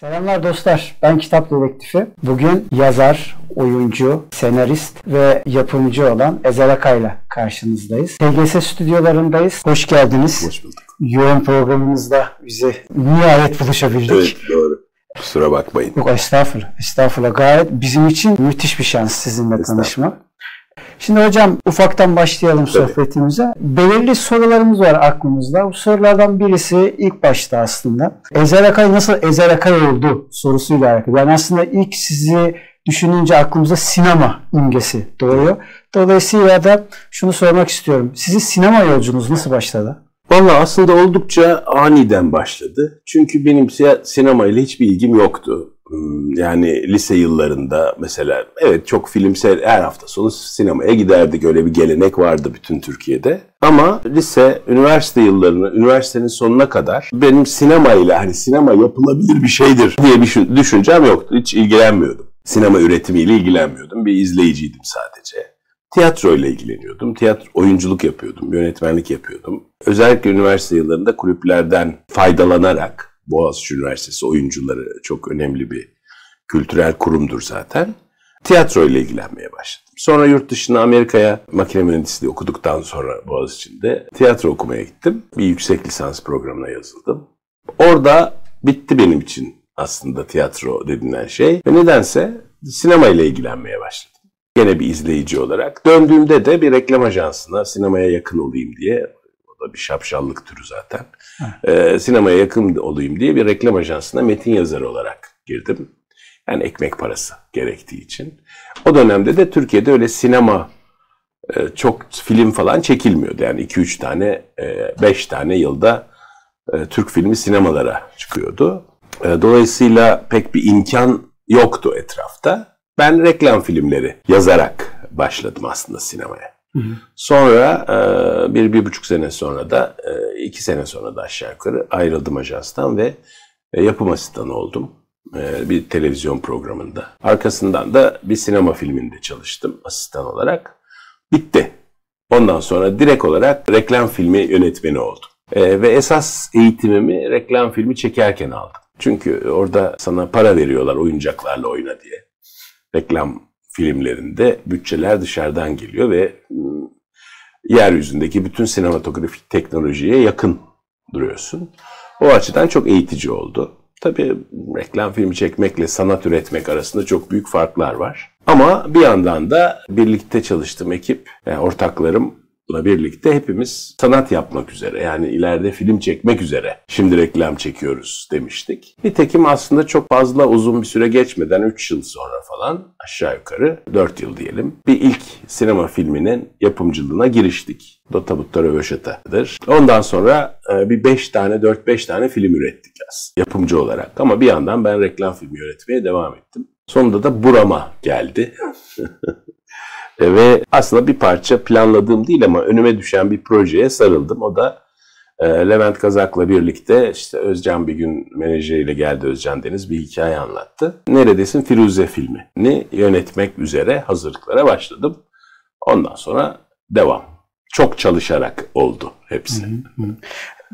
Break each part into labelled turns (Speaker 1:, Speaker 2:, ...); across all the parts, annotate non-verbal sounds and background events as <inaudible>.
Speaker 1: Selamlar dostlar. Ben Kitap Dedektifi. Bugün yazar, oyuncu, senarist ve yapımcı olan Ezel Akay'la karşınızdayız. TGS stüdyolarındayız. Hoş geldiniz.
Speaker 2: Hoş bulduk.
Speaker 1: Yoğun programımızda bizi nihayet buluşabildik.
Speaker 2: Evet doğru. Kusura bakmayın.
Speaker 1: Yok estağfurullah. Estağfurullah. Gayet bizim için müthiş bir şans sizinle tanışmak. Şimdi hocam ufaktan başlayalım
Speaker 2: Tabii.
Speaker 1: sohbetimize. Belirli sorularımız var aklımızda. Bu sorulardan birisi ilk başta aslında. Ezel Akay nasıl Ezel Akay oldu sorusuyla alakalı. Yani aslında ilk sizi düşününce aklımıza sinema imgesi doğuyor. Dolayısıyla da şunu sormak istiyorum. Sizin sinema yolculuğunuz nasıl başladı?
Speaker 2: Valla aslında oldukça aniden başladı. Çünkü benim sinema ile hiçbir ilgim yoktu. Hmm, Yani lise yıllarında mesela evet çok film seyr her hafta sonu sinemaya giderdik. Öyle bir gelenek vardı bütün Türkiye'de. Ama lise, üniversite yıllarını, üniversitenin sonuna kadar benim sinema ile hani sinema yapılabilir bir şeydir diye bir düşüncem yoktu. Hiç ilgilenmiyordum. Sinema üretimiyle ilgilenmiyordum. Bir izleyiciydim sadece. Tiyatro ile ilgileniyordum. Tiyatro oyunculuk yapıyordum, yönetmenlik yapıyordum. Özellikle üniversite yıllarında kulüplerden faydalanarak Boğaziçi Üniversitesi oyuncuları çok önemli bir kültürel kurumdur zaten. Tiyatro ile ilgilenmeye başladım. Sonra yurt dışına Amerika'ya makine mühendisliği okuduktan sonra Boğaziçi'nde tiyatro okumaya gittim. Bir yüksek lisans programına yazıldım. Orada bitti benim için aslında tiyatro denilen şey. Ve nedense sinema ile ilgilenmeye başladım. Gene bir izleyici olarak. Döndüğümde de bir reklam ajansına sinemaya yakın olayım diye, da bir şapşallık türü zaten, Ee, sinemaya yakın olayım diye bir reklam ajansına metin yazarı olarak girdim. Yani ekmek parası gerektiği için. O dönemde de Türkiye'de öyle sinema e, çok film falan çekilmiyordu. Yani 2-3 tane, 5 tane yılda e, Türk filmi sinemalara çıkıyordu. E, Dolayısıyla pek bir imkan yoktu etrafta. Ben reklam filmleri yazarak başladım aslında sinemaya. Sonra e, bir, bir buçuk sene sonra da, e, iki sene sonra da aşağı yukarı ayrıldım ajanstan ve e, yapım asistanı oldum. E, Bir televizyon programında. Arkasından da bir sinema filminde çalıştım asistan olarak. Bitti. Ondan sonra direkt olarak reklam filmi yönetmeni oldum. E, ve esas eğitimimi reklam filmi çekerken aldım. Çünkü orada sana para veriyorlar oyuncaklarla oyna diye. Reklam filmlerinde bütçeler dışarıdan geliyor ve yeryüzündeki bütün sinematografik teknolojiye yakın duruyorsun. O açıdan çok eğitici oldu. Tabii reklam filmi çekmekle sanat üretmek arasında çok büyük farklar var. Ama bir yandan da birlikte çalıştığım ekip, yani ortaklarımla birlikte hepimiz sanat yapmak üzere yani ileride film çekmek üzere şimdi reklam çekiyoruz demiştik. Nitekim aslında çok fazla uzun bir süre geçmeden 3 yıl sonra falan aşağı yukarı 4 yıl diyelim bir ilk sinema filminin yapımcılığına giriştik. Dota Butta Röveşata'dır. Ondan sonra e, bir 5 tane 4-5 tane film ürettik aslında yapımcı olarak. Ama bir yandan ben reklam filmi yönetmeye devam ettim. Sonunda da burama geldi. <laughs> Ve aslında bir parça planladığım değil ama önüme düşen bir projeye sarıldım. O da e, Levent Kazak'la birlikte işte Özcan bir gün menajeriyle geldi Özcan Deniz bir hikaye anlattı. Neredesin Firuze filmini yönetmek üzere hazırlıklara başladım. Ondan sonra devam. Çok çalışarak oldu hepsi.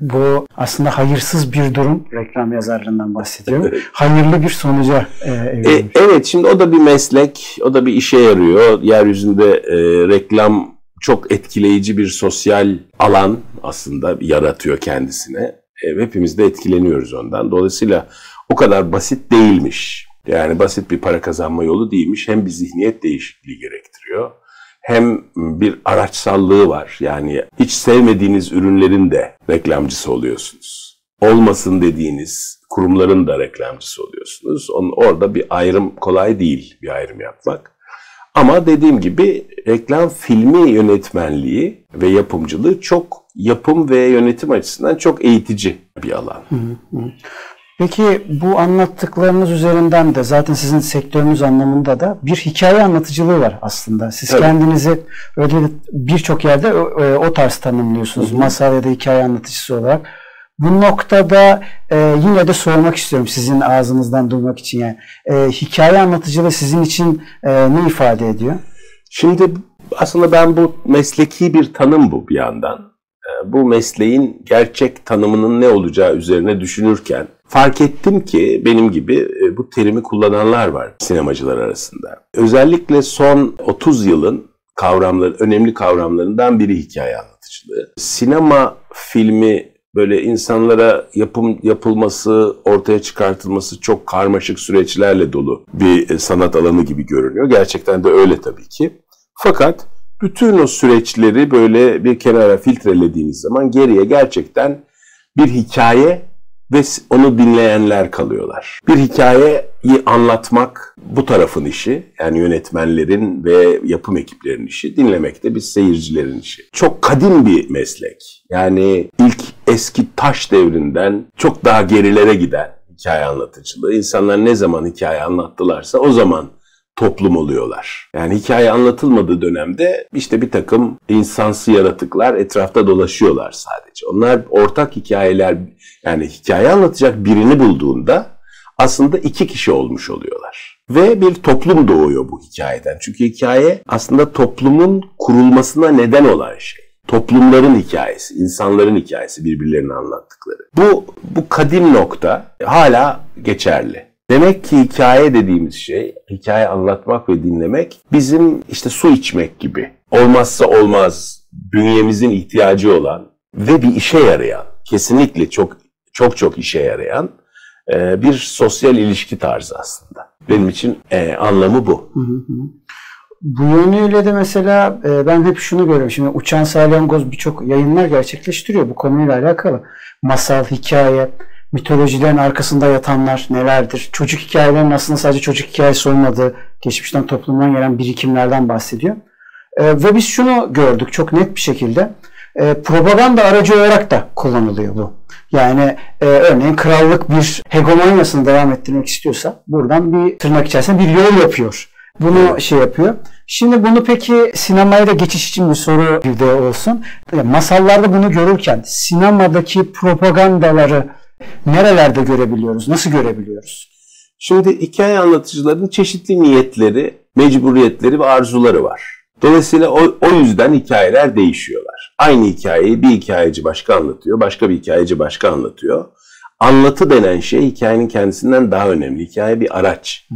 Speaker 1: Bu aslında hayırsız bir durum. Reklam yazarlığından bahsediyorum. Hayırlı bir sonuca e,
Speaker 2: E, evet şimdi o da bir meslek, o da bir işe yarıyor. Yeryüzünde e, reklam çok etkileyici bir sosyal alan aslında yaratıyor kendisine. E, hepimiz de etkileniyoruz ondan. Dolayısıyla o kadar basit değilmiş. Yani basit bir para kazanma yolu değilmiş. Hem bir zihniyet değişikliği gerektiriyor. Hem bir araçsallığı var. Yani hiç sevmediğiniz ürünlerin de reklamcısı oluyorsunuz. Olmasın dediğiniz kurumların da reklamcısı oluyorsunuz. Onun, orada bir ayrım kolay değil bir ayrım yapmak. Ama dediğim gibi reklam filmi yönetmenliği ve yapımcılığı çok yapım ve yönetim açısından çok eğitici bir alan.
Speaker 1: Peki bu anlattıklarınız üzerinden de zaten sizin sektörünüz anlamında da bir hikaye anlatıcılığı var aslında. Siz
Speaker 2: Tabii.
Speaker 1: kendinizi öyle birçok yerde o, e, o tarz tanımlıyorsunuz. Masal ya da hikaye anlatıcısı olarak. Bu noktada e, yine de sormak istiyorum sizin ağzınızdan duymak için yani. E, hikaye anlatıcılığı sizin için e, ne ifade ediyor?
Speaker 2: Şimdi aslında ben bu mesleki bir tanım bu bir yandan. Ee, Bu mesleğin gerçek tanımının ne olacağı üzerine düşünürken fark ettim ki benim gibi e, bu terimi kullananlar var sinemacılar arasında. Özellikle son 30 yılın kavramları, önemli kavramlarından biri hikaye anlatıcılığı. Sinema filmi böyle insanlara yapım yapılması, ortaya çıkartılması çok karmaşık süreçlerle dolu bir e, sanat alanı gibi görünüyor. Gerçekten de öyle tabii ki. Fakat bütün o süreçleri böyle bir kenara filtrelediğiniz zaman geriye gerçekten bir hikaye ve onu dinleyenler kalıyorlar. Bir hikayeyi anlatmak bu tarafın işi. Yani yönetmenlerin ve yapım ekiplerinin işi. Dinlemek de biz seyircilerin işi. Çok kadim bir meslek. Yani ilk eski taş devrinden çok daha gerilere giden hikaye anlatıcılığı. İnsanlar ne zaman hikaye anlattılarsa o zaman toplum oluyorlar. Yani hikaye anlatılmadığı dönemde işte bir takım insansı yaratıklar etrafta dolaşıyorlar sadece. Onlar ortak hikayeler yani hikaye anlatacak birini bulduğunda aslında iki kişi olmuş oluyorlar. Ve bir toplum doğuyor bu hikayeden. Çünkü hikaye aslında toplumun kurulmasına neden olan şey. Toplumların hikayesi, insanların hikayesi birbirlerini anlattıkları. Bu, bu kadim nokta hala geçerli. Demek ki hikaye dediğimiz şey, hikaye anlatmak ve dinlemek bizim işte su içmek gibi. Olmazsa olmaz, bünyemizin ihtiyacı olan ve bir işe yarayan, kesinlikle çok çok çok işe yarayan e, bir sosyal ilişki tarzı aslında. Benim için e, anlamı bu.
Speaker 1: Bu yönüyle de mesela e, ben hep şunu görüyorum. Şimdi Uçan Salyangoz birçok yayınlar gerçekleştiriyor bu konuyla alakalı. Masal, hikaye, mitolojilerin arkasında yatanlar nelerdir? Çocuk hikayelerinin aslında sadece çocuk hikayesi olmadığı, geçmişten toplumdan gelen birikimlerden bahsediyor. E, ve biz şunu gördük çok net bir şekilde. E, propaganda aracı olarak da kullanılıyor bu. Yani e, örneğin krallık bir hegemonyasını devam ettirmek istiyorsa buradan bir tırnak içerisinde bir yol yapıyor. Bunu şey yapıyor. Şimdi bunu peki sinemaya da geçiş için bir soru bir de olsun. Masallarda bunu görürken sinemadaki propagandaları nerelerde görebiliyoruz? Nasıl görebiliyoruz?
Speaker 2: Şimdi hikaye anlatıcıların çeşitli niyetleri, mecburiyetleri ve arzuları var. Dolayısıyla o, o yüzden hikayeler değişiyorlar. Aynı hikayeyi bir hikayeci başka anlatıyor, başka bir hikayeci başka anlatıyor. Anlatı denen şey hikayenin kendisinden daha önemli. Hikaye bir araç.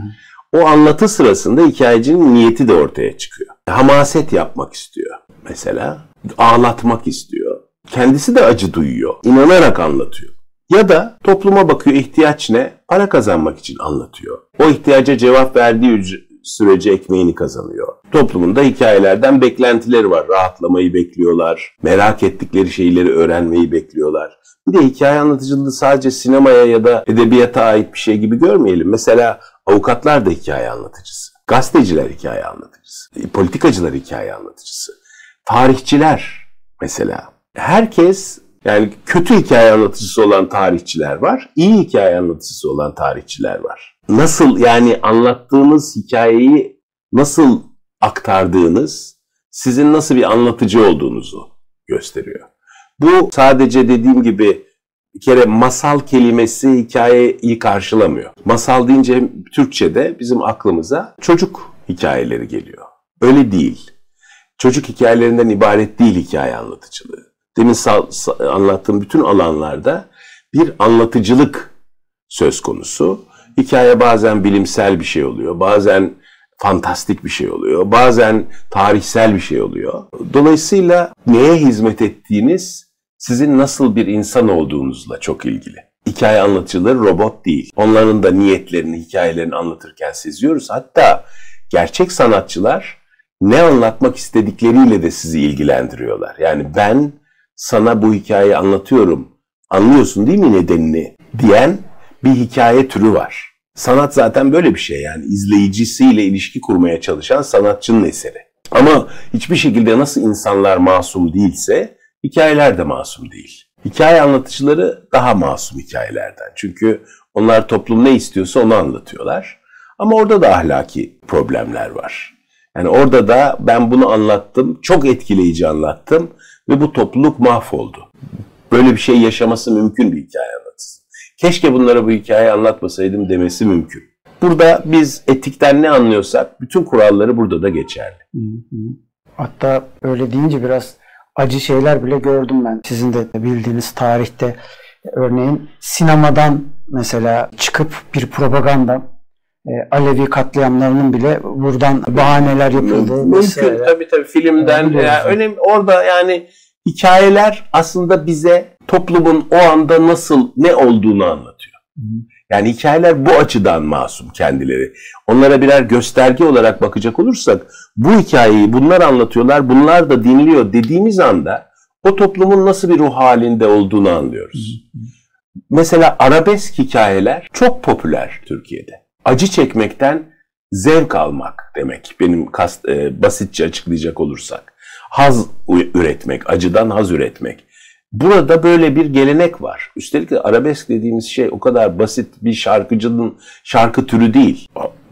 Speaker 2: O anlatı sırasında hikayecinin niyeti de ortaya çıkıyor. Hamaset yapmak istiyor mesela. Ağlatmak istiyor. Kendisi de acı duyuyor. İnanarak anlatıyor. Ya da topluma bakıyor ihtiyaç ne? Para kazanmak için anlatıyor. O ihtiyaca cevap verdiği sürece ekmeğini kazanıyor. Toplumunda hikayelerden beklentileri var. Rahatlamayı bekliyorlar. Merak ettikleri şeyleri öğrenmeyi bekliyorlar. Bir de hikaye anlatıcılığı sadece sinemaya ya da edebiyata ait bir şey gibi görmeyelim. Mesela avukatlar da hikaye anlatıcısı. Gazeteciler hikaye anlatıcısı. Politikacılar hikaye anlatıcısı. Tarihçiler mesela. Herkes yani kötü hikaye anlatıcısı olan tarihçiler var, iyi hikaye anlatıcısı olan tarihçiler var. Nasıl yani anlattığınız hikayeyi nasıl aktardığınız sizin nasıl bir anlatıcı olduğunuzu gösteriyor. Bu sadece dediğim gibi bir kere masal kelimesi hikayeyi karşılamıyor. Masal deyince Türkçe'de bizim aklımıza çocuk hikayeleri geliyor. Öyle değil. Çocuk hikayelerinden ibaret değil hikaye anlatıcılığı demin anlattığım bütün alanlarda bir anlatıcılık söz konusu. Hikaye bazen bilimsel bir şey oluyor, bazen fantastik bir şey oluyor, bazen tarihsel bir şey oluyor. Dolayısıyla neye hizmet ettiğiniz sizin nasıl bir insan olduğunuzla çok ilgili. Hikaye anlatıcıları robot değil. Onların da niyetlerini, hikayelerini anlatırken seziyoruz. Hatta gerçek sanatçılar ne anlatmak istedikleriyle de sizi ilgilendiriyorlar. Yani ben sana bu hikayeyi anlatıyorum. Anlıyorsun değil mi nedenini? Diyen bir hikaye türü var. Sanat zaten böyle bir şey yani izleyicisiyle ilişki kurmaya çalışan sanatçının eseri. Ama hiçbir şekilde nasıl insanlar masum değilse hikayeler de masum değil. Hikaye anlatıcıları daha masum hikayelerden. Çünkü onlar toplum ne istiyorsa onu anlatıyorlar. Ama orada da ahlaki problemler var. Yani orada da ben bunu anlattım, çok etkileyici anlattım ve bu topluluk mahvoldu. Böyle bir şey yaşaması mümkün bir hikaye anlatsın. Keşke bunlara bu hikayeyi anlatmasaydım demesi mümkün. Burada biz etikten ne anlıyorsak bütün kuralları burada da geçerli.
Speaker 1: Hatta öyle deyince biraz acı şeyler bile gördüm ben. Sizin de bildiğiniz tarihte Örneğin sinemadan mesela çıkıp bir propaganda Alevi katliamlarının bile buradan bahaneler yapıldığı
Speaker 2: Mümkün mesela. tabii tabii filmden yani, yani önemli orada yani hikayeler aslında bize toplumun o anda nasıl ne olduğunu anlatıyor. Yani hikayeler bu açıdan masum kendileri. Onlara birer gösterge olarak bakacak olursak bu hikayeyi bunlar anlatıyorlar, bunlar da dinliyor dediğimiz anda o toplumun nasıl bir ruh halinde olduğunu anlıyoruz. Mesela arabesk hikayeler çok popüler Türkiye'de. Acı çekmekten zevk almak demek benim kast, e, basitçe açıklayacak olursak. Haz üretmek, acıdan haz üretmek. Burada böyle bir gelenek var. Üstelik de arabesk dediğimiz şey o kadar basit bir şarkıcının şarkı türü değil.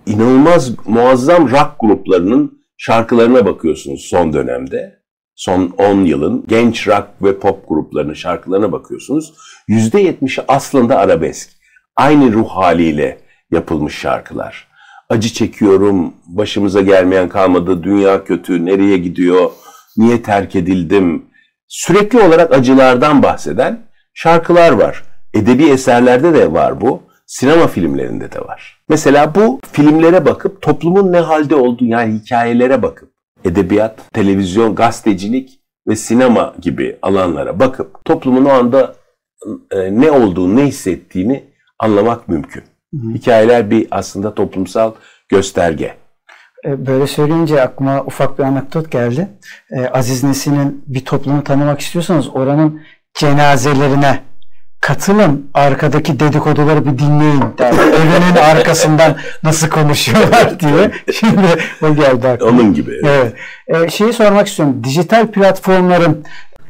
Speaker 2: İnanılmaz muazzam rock gruplarının şarkılarına bakıyorsunuz son dönemde. Son 10 yılın genç rock ve pop gruplarının şarkılarına bakıyorsunuz. %70'i aslında arabesk. Aynı ruh haliyle yapılmış şarkılar. Acı çekiyorum, başımıza gelmeyen kalmadı, dünya kötü, nereye gidiyor, niye terk edildim, sürekli olarak acılardan bahseden şarkılar var. Edebi eserlerde de var bu. Sinema filmlerinde de var. Mesela bu filmlere bakıp toplumun ne halde olduğu yani hikayelere bakıp edebiyat, televizyon, gazetecilik ve sinema gibi alanlara bakıp toplumun o anda e, ne olduğunu, ne hissettiğini anlamak mümkün. Hı. Hikayeler bir aslında toplumsal gösterge.
Speaker 1: E, böyle söyleyince aklıma ufak bir anekdot geldi. E, Aziz Nesin'in bir toplumu tanımak istiyorsanız oranın cenazelerine katılın arkadaki dedikoduları bir dinleyin der. <laughs> Evinin arkasından nasıl konuşuyorlar diye. Şimdi o geldi aklıma.
Speaker 2: Onun gibi.
Speaker 1: Evet. Ee, şeyi sormak istiyorum. Dijital platformların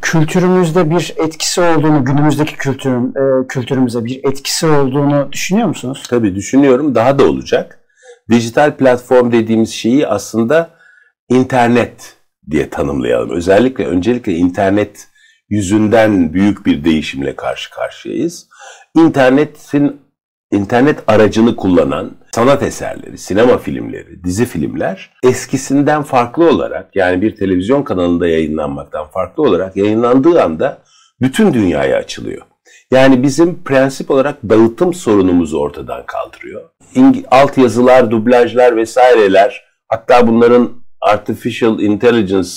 Speaker 1: kültürümüzde bir etkisi olduğunu, günümüzdeki kültürün, e, kültürümüze bir etkisi olduğunu düşünüyor musunuz?
Speaker 2: Tabii düşünüyorum. Daha da olacak dijital platform dediğimiz şeyi aslında internet diye tanımlayalım. Özellikle öncelikle internet yüzünden büyük bir değişimle karşı karşıyayız. İnternetin internet aracını kullanan sanat eserleri, sinema filmleri, dizi filmler eskisinden farklı olarak yani bir televizyon kanalında yayınlanmaktan farklı olarak yayınlandığı anda bütün dünyaya açılıyor. Yani bizim prensip olarak dağıtım sorunumuzu ortadan kaldırıyor. alt yazılar, dublajlar vesaireler hatta bunların artificial intelligence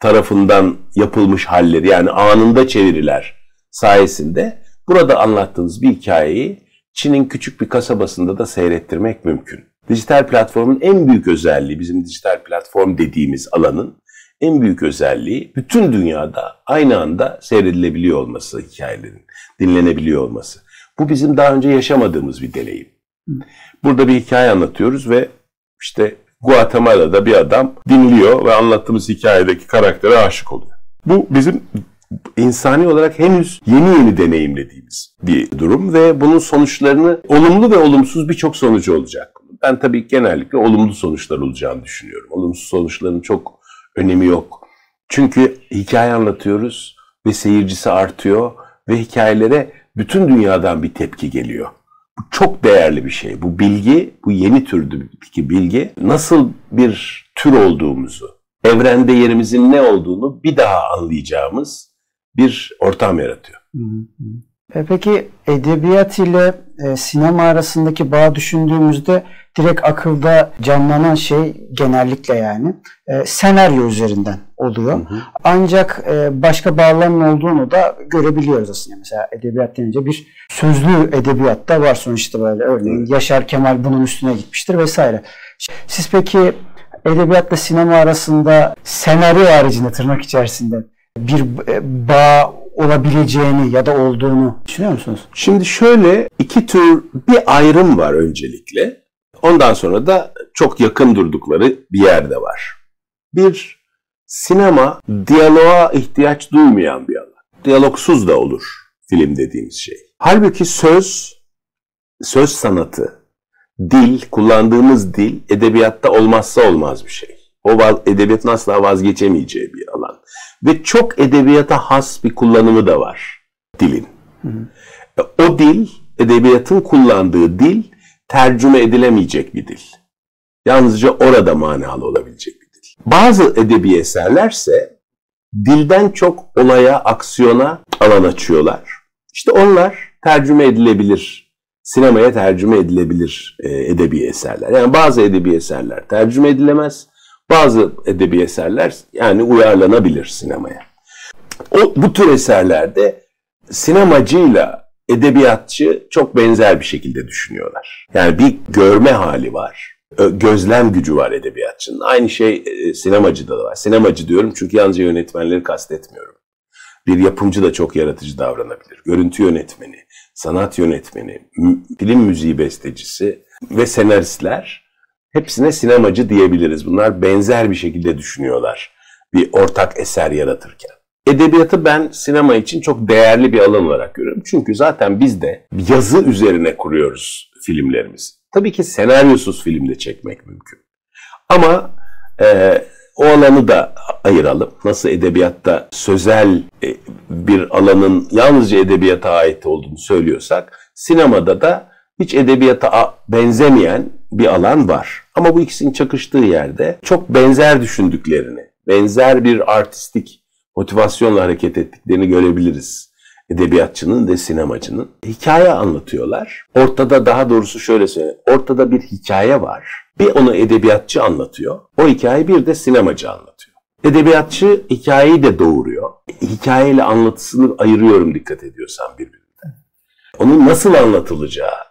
Speaker 2: tarafından yapılmış halleri yani anında çeviriler sayesinde burada anlattığınız bir hikayeyi Çin'in küçük bir kasabasında da seyrettirmek mümkün. Dijital platformun en büyük özelliği bizim dijital platform dediğimiz alanın en büyük özelliği bütün dünyada aynı anda seyredilebiliyor olması hikayelerin, dinlenebiliyor olması. Bu bizim daha önce yaşamadığımız bir deneyim. Burada bir hikaye anlatıyoruz ve işte Guatemala'da bir adam dinliyor ve anlattığımız hikayedeki karaktere aşık oluyor. Bu bizim insani olarak henüz yeni yeni deneyimlediğimiz bir durum ve bunun sonuçlarını olumlu ve olumsuz birçok sonucu olacak. Ben tabii genellikle olumlu sonuçlar olacağını düşünüyorum. Olumsuz sonuçların çok önemi yok. Çünkü hikaye anlatıyoruz ve seyircisi artıyor ve hikayelere bütün dünyadan bir tepki geliyor. Bu çok değerli bir şey. Bu bilgi, bu yeni türdeki bilgi nasıl bir tür olduğumuzu, evrende yerimizin ne olduğunu bir daha anlayacağımız bir ortam yaratıyor.
Speaker 1: Peki edebiyat ile e, sinema arasındaki bağ düşündüğümüzde direkt akılda canlanan şey genellikle yani e, senaryo üzerinden oluyor. Hı hı. Ancak e, başka bağların olduğunu da görebiliyoruz aslında. Mesela edebiyat denince bir sözlü edebiyat da var sonuçta böyle. Örneğin Yaşar Kemal bunun üstüne gitmiştir vesaire. Siz peki edebiyatla sinema arasında senaryo haricinde tırnak içerisinde bir e, bağ olabileceğini ya da olduğunu düşünüyor musunuz?
Speaker 2: Şimdi şöyle iki tür bir ayrım var öncelikle. Ondan sonra da çok yakın durdukları bir yerde var. Bir sinema diyaloğa ihtiyaç duymayan bir alan. Diyalogsuz da olur film dediğimiz şey. Halbuki söz, söz sanatı, dil, kullandığımız dil edebiyatta olmazsa olmaz bir şey. O edebiyatın asla vazgeçemeyeceği bir alan. Ve çok edebiyata has bir kullanımı da var dilin. Hı hı. O dil, edebiyatın kullandığı dil tercüme edilemeyecek bir dil. Yalnızca orada manalı olabilecek bir dil. Bazı edebi eserlerse dilden çok olaya, aksiyona alan açıyorlar. İşte onlar tercüme edilebilir. Sinemaya tercüme edilebilir e, edebi eserler. Yani bazı edebi eserler tercüme edilemez. Bazı edebi eserler yani uyarlanabilir sinemaya. O, bu tür eserlerde sinemacıyla edebiyatçı çok benzer bir şekilde düşünüyorlar. Yani bir görme hali var. Gözlem gücü var edebiyatçının. Aynı şey e, sinemacıda da var. Sinemacı diyorum çünkü yalnızca yönetmenleri kastetmiyorum. Bir yapımcı da çok yaratıcı davranabilir. Görüntü yönetmeni, sanat yönetmeni, film müziği bestecisi ve senaristler hepsine sinemacı diyebiliriz. Bunlar benzer bir şekilde düşünüyorlar bir ortak eser yaratırken. Edebiyatı ben sinema için çok değerli bir alan olarak görüyorum. Çünkü zaten biz de yazı üzerine kuruyoruz filmlerimizi. Tabii ki senaryosuz filmde çekmek mümkün. Ama e, o alanı da ayıralım. Nasıl edebiyatta sözel e, bir alanın yalnızca edebiyata ait olduğunu söylüyorsak, sinemada da hiç edebiyata benzemeyen bir alan var. Ama bu ikisinin çakıştığı yerde çok benzer düşündüklerini, benzer bir artistik motivasyonla hareket ettiklerini görebiliriz. Edebiyatçının ve sinemacının. Hikaye anlatıyorlar. Ortada daha doğrusu şöyle söyleyeyim. Ortada bir hikaye var. Bir onu edebiyatçı anlatıyor. O hikayeyi bir de sinemacı anlatıyor. Edebiyatçı hikayeyi de doğuruyor. Hikayeyle anlatısını ayırıyorum dikkat ediyorsan birbirinden. Onun nasıl anlatılacağı.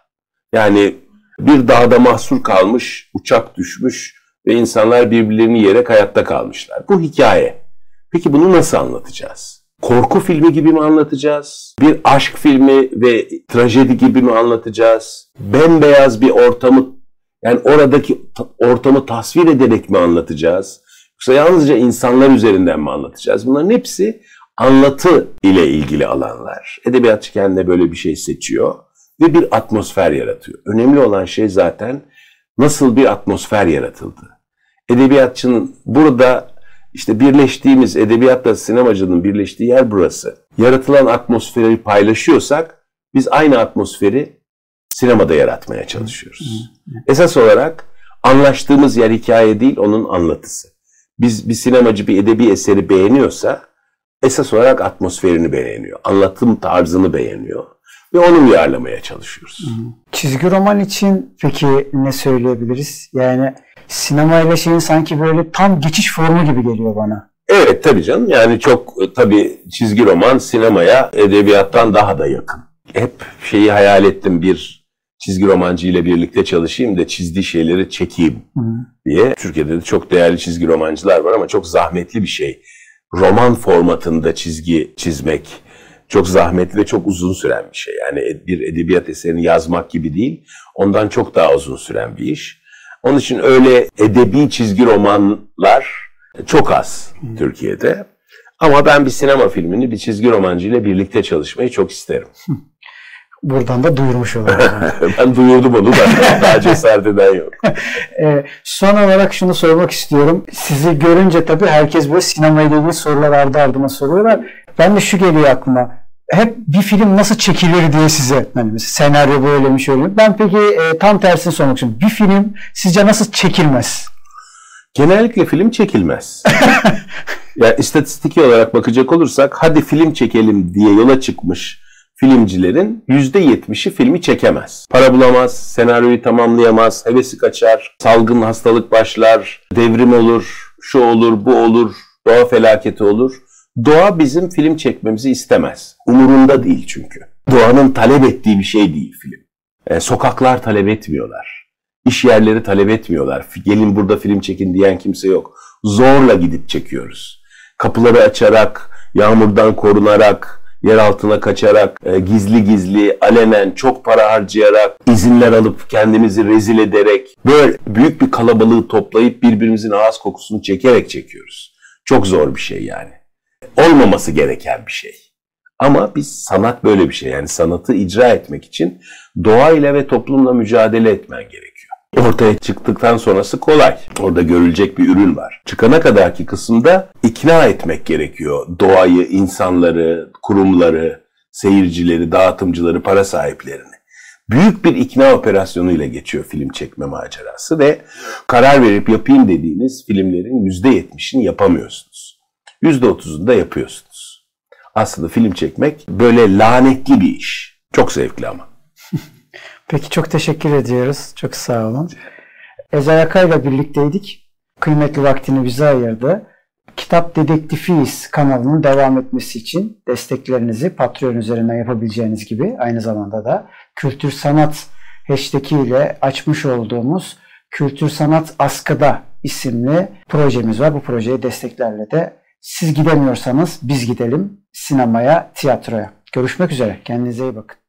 Speaker 2: Yani bir dağda mahsur kalmış, uçak düşmüş ve insanlar birbirlerini yiyerek hayatta kalmışlar. Bu hikaye. Peki bunu nasıl anlatacağız? Korku filmi gibi mi anlatacağız? Bir aşk filmi ve trajedi gibi mi anlatacağız? Bembeyaz bir ortamı yani oradaki ortamı tasvir ederek mi anlatacağız? Yoksa yalnızca insanlar üzerinden mi anlatacağız? Bunların hepsi anlatı ile ilgili alanlar. Edebiyatçı kendine böyle bir şey seçiyor ve bir atmosfer yaratıyor. Önemli olan şey zaten nasıl bir atmosfer yaratıldı. Edebiyatçının burada işte birleştiğimiz edebiyatla sinemacının birleştiği yer burası. Yaratılan atmosferi paylaşıyorsak biz aynı atmosferi sinemada yaratmaya çalışıyoruz. Esas olarak anlaştığımız yer hikaye değil onun anlatısı. Biz bir sinemacı bir edebi eseri beğeniyorsa esas olarak atmosferini beğeniyor. Anlatım tarzını beğeniyor ve onu uyarlamaya çalışıyoruz.
Speaker 1: Çizgi roman için peki ne söyleyebiliriz? Yani sinema ile şeyin sanki böyle tam geçiş formu gibi geliyor bana.
Speaker 2: Evet tabii canım yani çok tabii çizgi roman sinemaya edebiyattan daha da yakın. Hep şeyi hayal ettim bir çizgi romancı ile birlikte çalışayım da çizdiği şeyleri çekeyim Hı. diye. Türkiye'de de çok değerli çizgi romancılar var ama çok zahmetli bir şey. Roman formatında çizgi çizmek çok zahmetli ve çok uzun süren bir şey. Yani bir edebiyat eserini yazmak gibi değil, ondan çok daha uzun süren bir iş. Onun için öyle edebi çizgi romanlar çok az hmm. Türkiye'de. Ama ben bir sinema filmini bir çizgi romancı ile birlikte çalışmayı çok isterim.
Speaker 1: Buradan da duyurmuş olalım. <laughs>
Speaker 2: ben duyurdum onu da <laughs> daha cesaret eden yok. <laughs>
Speaker 1: e, son olarak şunu sormak istiyorum. Sizi görünce tabii herkes böyle sinema ile ilgili sorular ardı ardına soruyorlar. Ben de şu geliyor aklıma hep bir film nasıl çekilir diye size hani senaryo böyle mi şöyle mi? Ben peki e, tam tersini sormak istiyorum. Bir film sizce nasıl çekilmez?
Speaker 2: Genellikle film çekilmez. <laughs> yani istatistiki olarak bakacak olursak hadi film çekelim diye yola çıkmış filmcilerin %70'i filmi çekemez. Para bulamaz, senaryoyu tamamlayamaz, hevesi kaçar, salgın hastalık başlar, devrim olur, şu olur, bu olur, doğa felaketi olur. Doğa bizim film çekmemizi istemez. Umurunda değil çünkü. Doğanın talep ettiği bir şey değil film. E, sokaklar talep etmiyorlar. İş yerleri talep etmiyorlar. Gelin burada film çekin diyen kimse yok. Zorla gidip çekiyoruz. Kapıları açarak, yağmurdan korunarak, yer altına kaçarak, e, gizli gizli, alenen çok para harcayarak, izinler alıp kendimizi rezil ederek, böyle büyük bir kalabalığı toplayıp birbirimizin ağız kokusunu çekerek çekiyoruz. Çok zor bir şey yani olmaması gereken bir şey. Ama biz sanat böyle bir şey. Yani sanatı icra etmek için doğayla ve toplumla mücadele etmen gerekiyor. Ortaya çıktıktan sonrası kolay. Orada görülecek bir ürün var. Çıkana kadarki kısımda ikna etmek gerekiyor. Doğayı, insanları, kurumları, seyircileri, dağıtımcıları, para sahiplerini. Büyük bir ikna operasyonu ile geçiyor film çekme macerası ve karar verip yapayım dediğiniz filmlerin %70'ini yapamıyorsunuz. %30'unu da yapıyorsunuz. aslında film çekmek böyle lanetli bir iş. Çok zevkli ama. <laughs>
Speaker 1: Peki çok teşekkür ediyoruz. Çok sağ olun. Ezel Akay'la birlikteydik. Kıymetli vaktini bize ayırdı. Kitap Dedektifiyiz kanalının devam etmesi için desteklerinizi Patreon üzerinden yapabileceğiniz gibi aynı zamanda da Kültür Sanat hashtag ile açmış olduğumuz Kültür Sanat Askıda isimli projemiz var. Bu projeye desteklerle de siz gidemiyorsanız biz gidelim sinemaya, tiyatroya. Görüşmek üzere. Kendinize iyi bakın.